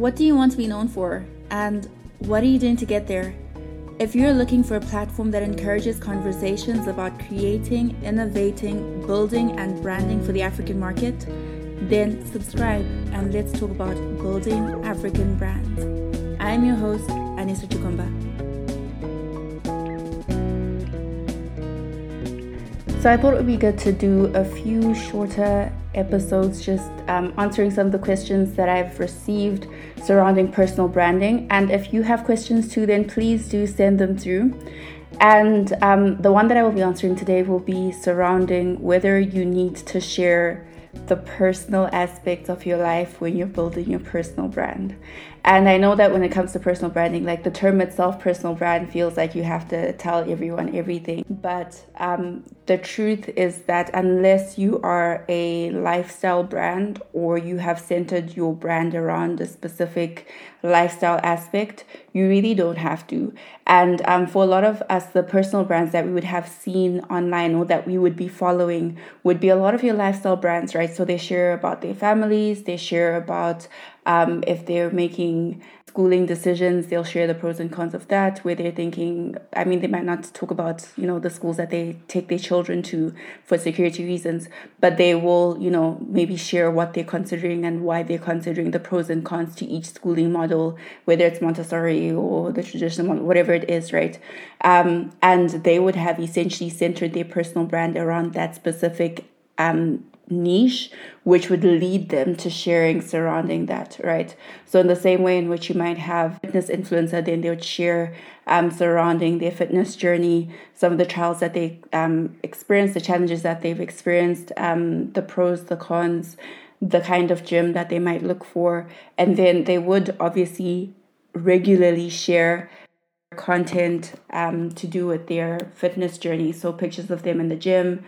What do you want to be known for? And what are you doing to get there? If you're looking for a platform that encourages conversations about creating, innovating, building, and branding for the African market, then subscribe and let's talk about building African brands. I'm your host, Anissa Chukumba. So I thought it would be good to do a few shorter episodes just um, answering some of the questions that I've received surrounding personal branding. And if you have questions too, then please do send them through. And um, the one that I will be answering today will be surrounding whether you need to share the personal aspects of your life when you're building your personal brand. And I know that when it comes to personal branding, like the term itself, personal brand, feels like you have to tell everyone everything. But um, the truth is that unless you are a lifestyle brand or you have centered your brand around a specific lifestyle aspect, you really don't have to. And um, for a lot of us, the personal brands that we would have seen online or that we would be following would be a lot of your lifestyle brands, right? So they share about their families, they share about um, if they're making schooling decisions, they'll share the pros and cons of that, where they're thinking, I mean, they might not talk about, you know, the schools that they take their children to for security reasons, but they will, you know, maybe share what they're considering and why they're considering the pros and cons to each schooling model, whether it's Montessori or the traditional model, whatever it is, right? Um, and they would have essentially centered their personal brand around that specific um, niche which would lead them to sharing surrounding that right? So in the same way in which you might have fitness influencer then they would share um, surrounding their fitness journey some of the trials that they um, experienced the challenges that they've experienced um, the pros the cons the kind of gym that they might look for. And then they would obviously regularly share content um, to do with their fitness journey. So pictures of them in the gym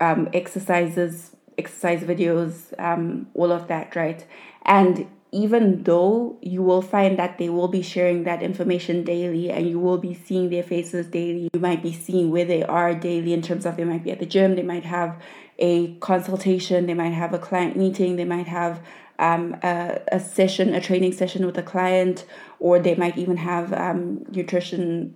um, exercises exercise videos, um, all of that, right? And even though you will find that they will be sharing that information daily and you will be seeing their faces daily, you might be seeing where they are daily in terms of they might be at the gym, they might have a consultation, they might have a client meeting, they might have um, a, a session, a training session with a client, or they might even have um, nutrition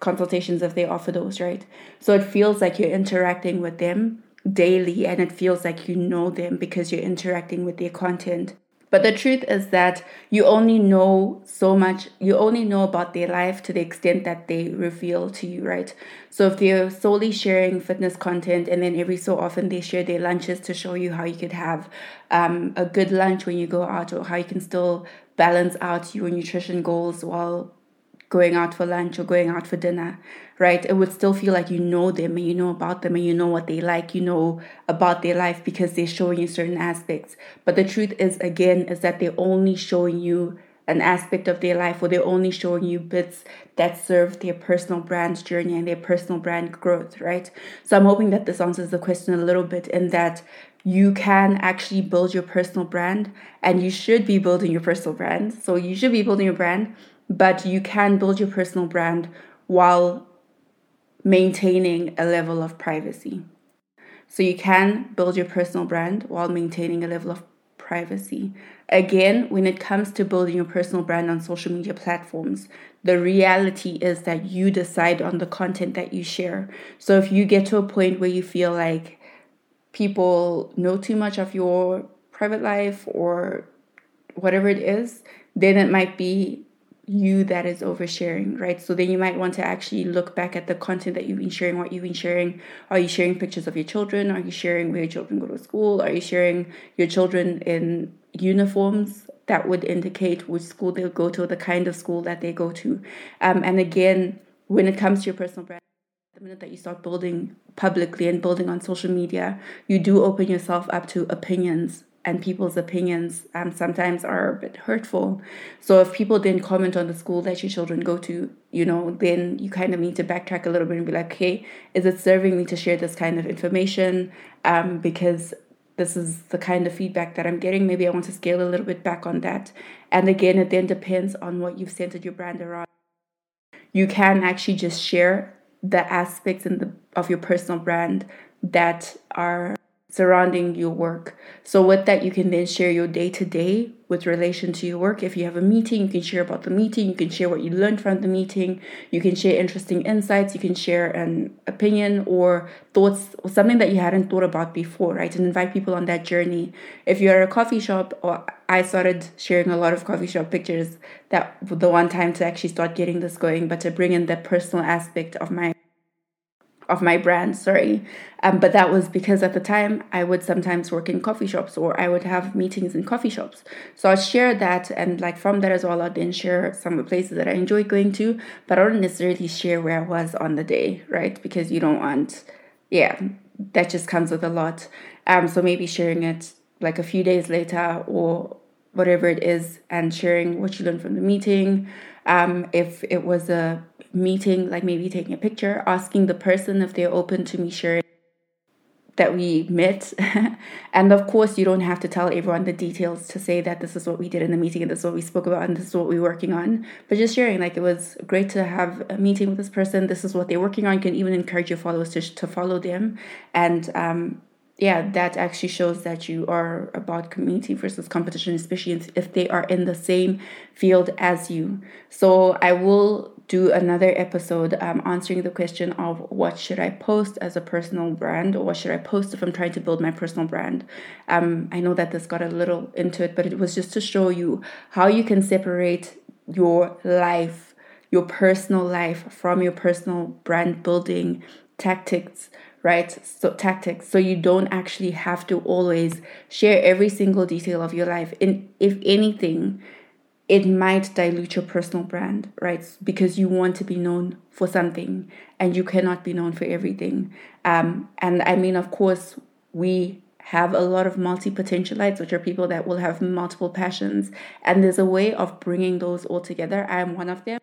consultations if they offer those, right? So it feels like you're interacting with them daily and it feels like you know them because you're interacting with their content. But the truth is that you only know so much, you only know about their life to the extent that they reveal to you, right? So if they're solely sharing fitness content and then every so often they share their lunches to show you how you could have um, a good lunch when you go out or how you can still balance out your nutrition goals while going out for lunch or going out for dinner, right? It would still feel like you know them and you know about them and you know what they like, you know about their life because they're showing you certain aspects. But the truth is, again, is that they're only showing you an aspect of their life or they're only showing you bits that serve their personal brand journey and their personal brand growth, right? So I'm hoping that this answers the question a little bit in that you can actually build your personal brand and you should be building your personal brand. So you should be building your brand but you can build your personal brand while maintaining a level of privacy. So you can build your personal brand while maintaining a level of privacy. Again, when it comes to building your personal brand on social media platforms, the reality is that you decide on the content that you share. So if you get to a point where you feel like people know too much of your private life or whatever it is, then it might be you that is oversharing, right? So then you might want to actually look back at the content that you've been sharing, what you've been sharing. Are you sharing pictures of your children? Are you sharing where your children go to school? Are you sharing your children in uniforms that would indicate which school they'll go to, the kind of school that they go to? Um, and again, when it comes to your personal brand, the minute that you start building publicly and building on social media, you do open yourself up to opinions and people's opinions um, sometimes are a bit hurtful. So if people didn't comment on the school that your children go to, you know, then you kind of need to backtrack a little bit and be like, hey, is it serving me to share this kind of information? Um, because this is the kind of feedback that I'm getting. Maybe I want to scale a little bit back on that. And again, it then depends on what you've centered your brand around. You can actually just share the aspects in the of your personal brand that are surrounding your work. So with that, you can then share your day to day with relation to your work. If you have a meeting, you can share about the meeting. You can share what you learned from the meeting. You can share interesting insights. You can share an opinion or thoughts or something that you hadn't thought about before, right? And invite people on that journey. If you're at a coffee shop, or I started sharing a lot of coffee shop pictures. That the one time to actually start getting this going, but to bring in the personal aspect of my of my brand, sorry. Um, but that was because at the time I would sometimes work in coffee shops or I would have meetings in coffee shops. So I shared that and like from that as well, I then share some of the places that I enjoy going to, but I don't necessarily share where I was on the day, right? Because you don't want, yeah, that just comes with a lot. Um, so maybe sharing it like a few days later or whatever it is and sharing what you learned from the meeting. Um, if it was a meeting, like maybe taking a picture, asking the person if they're open to me sharing that we met. and of course, you don't have to tell everyone the details to say that this is what we did in the meeting and this is what we spoke about and this is what we're working on. But just sharing, like, it was great to have a meeting with this person. This is what they're working on. You can even encourage your followers to, to follow them. And um, yeah, that actually shows that you are about community versus competition, especially if they are in the same field as you. So I will do another episode um, answering the question of what should I post as a personal brand or what should I post if I'm trying to build my personal brand. Um, I know that this got a little into it, but it was just to show you how you can separate your life, your personal life from your personal brand building tactics right so tactics so you don't actually have to always share every single detail of your life and if anything it might dilute your personal brand, right? Because you want to be known for something and you cannot be known for everything. Um, and I mean, of course, we have a lot of multi potentialites, which are people that will have multiple passions. And there's a way of bringing those all together. I am one of them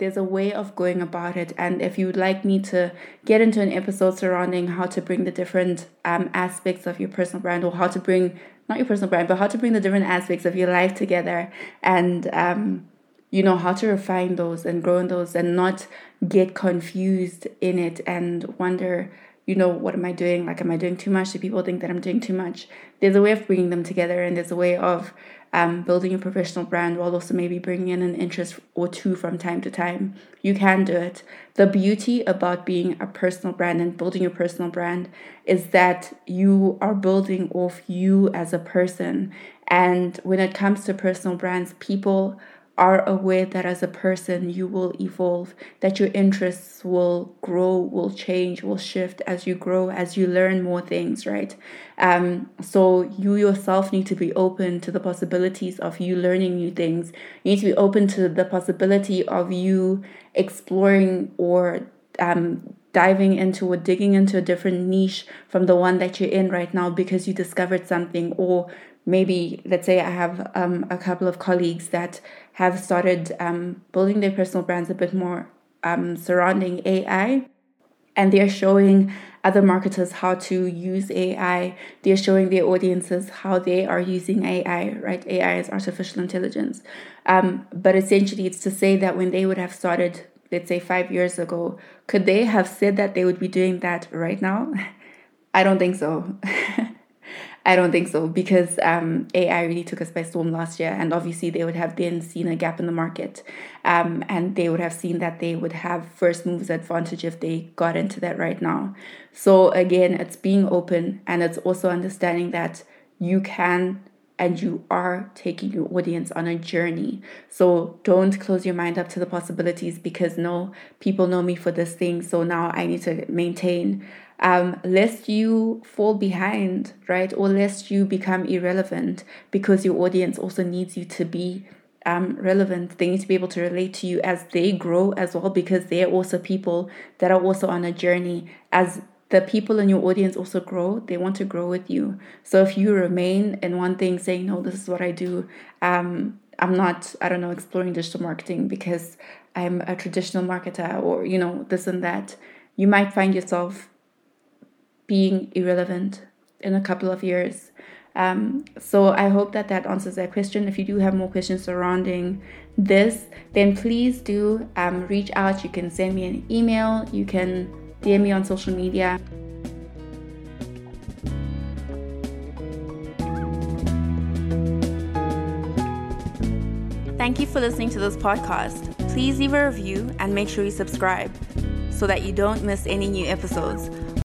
there's a way of going about it. And if you'd like me to get into an episode surrounding how to bring the different um, aspects of your personal brand or how to bring, not your personal brand, but how to bring the different aspects of your life together and, um, you know, how to refine those and grow in those and not get confused in it and wonder, you know, what am I doing? Like, am I doing too much? Do people think that I'm doing too much? There's a way of bringing them together and there's a way of um, building a professional brand while also maybe bringing in an interest or two from time to time. You can do it. The beauty about being a personal brand and building a personal brand is that you are building off you as a person. And when it comes to personal brands, people are aware that as a person you will evolve, that your interests will grow, will change, will shift as you grow, as you learn more things, right? Um, so you yourself need to be open to the possibilities of you learning new things. You need to be open to the possibility of you exploring or um, diving into or digging into a different niche from the one that you're in right now because you discovered something or maybe let's say i have um, a couple of colleagues that have started um, building their personal brands a bit more um, surrounding ai and they're showing other marketers how to use ai they're showing their audiences how they are using ai right? Ai is artificial intelligence. Um, but essentially it's to say that when they would have started let's say five years ago could they have said that they would be doing that right now? I don't think so I don't think so because um, AI really took us by storm last year, and obviously they would have then seen a gap in the market, um, and they would have seen that they would have first moves advantage if they got into that right now. So again, it's being open, and it's also understanding that you can and you are taking your audience on a journey. So don't close your mind up to the possibilities because no, people know me for this thing, so now I need to maintain um, lest you fall behind, right? Or lest you become irrelevant because your audience also needs you to be um, relevant. They need to be able to relate to you as they grow as well because they're also people that are also on a journey. As the people in your audience also grow, they want to grow with you. So if you remain in one thing saying, no, this is what I do, um, I'm not, I don't know, exploring digital marketing because I'm a traditional marketer or, you know, this and that, you might find yourself being irrelevant in a couple of years. Um, so I hope that that answers that question. If you do have more questions surrounding this, then please do um, reach out. You can send me an email, you can DM me on social media. Thank you for listening to this podcast. Please leave a review and make sure you subscribe so that you don't miss any new episodes.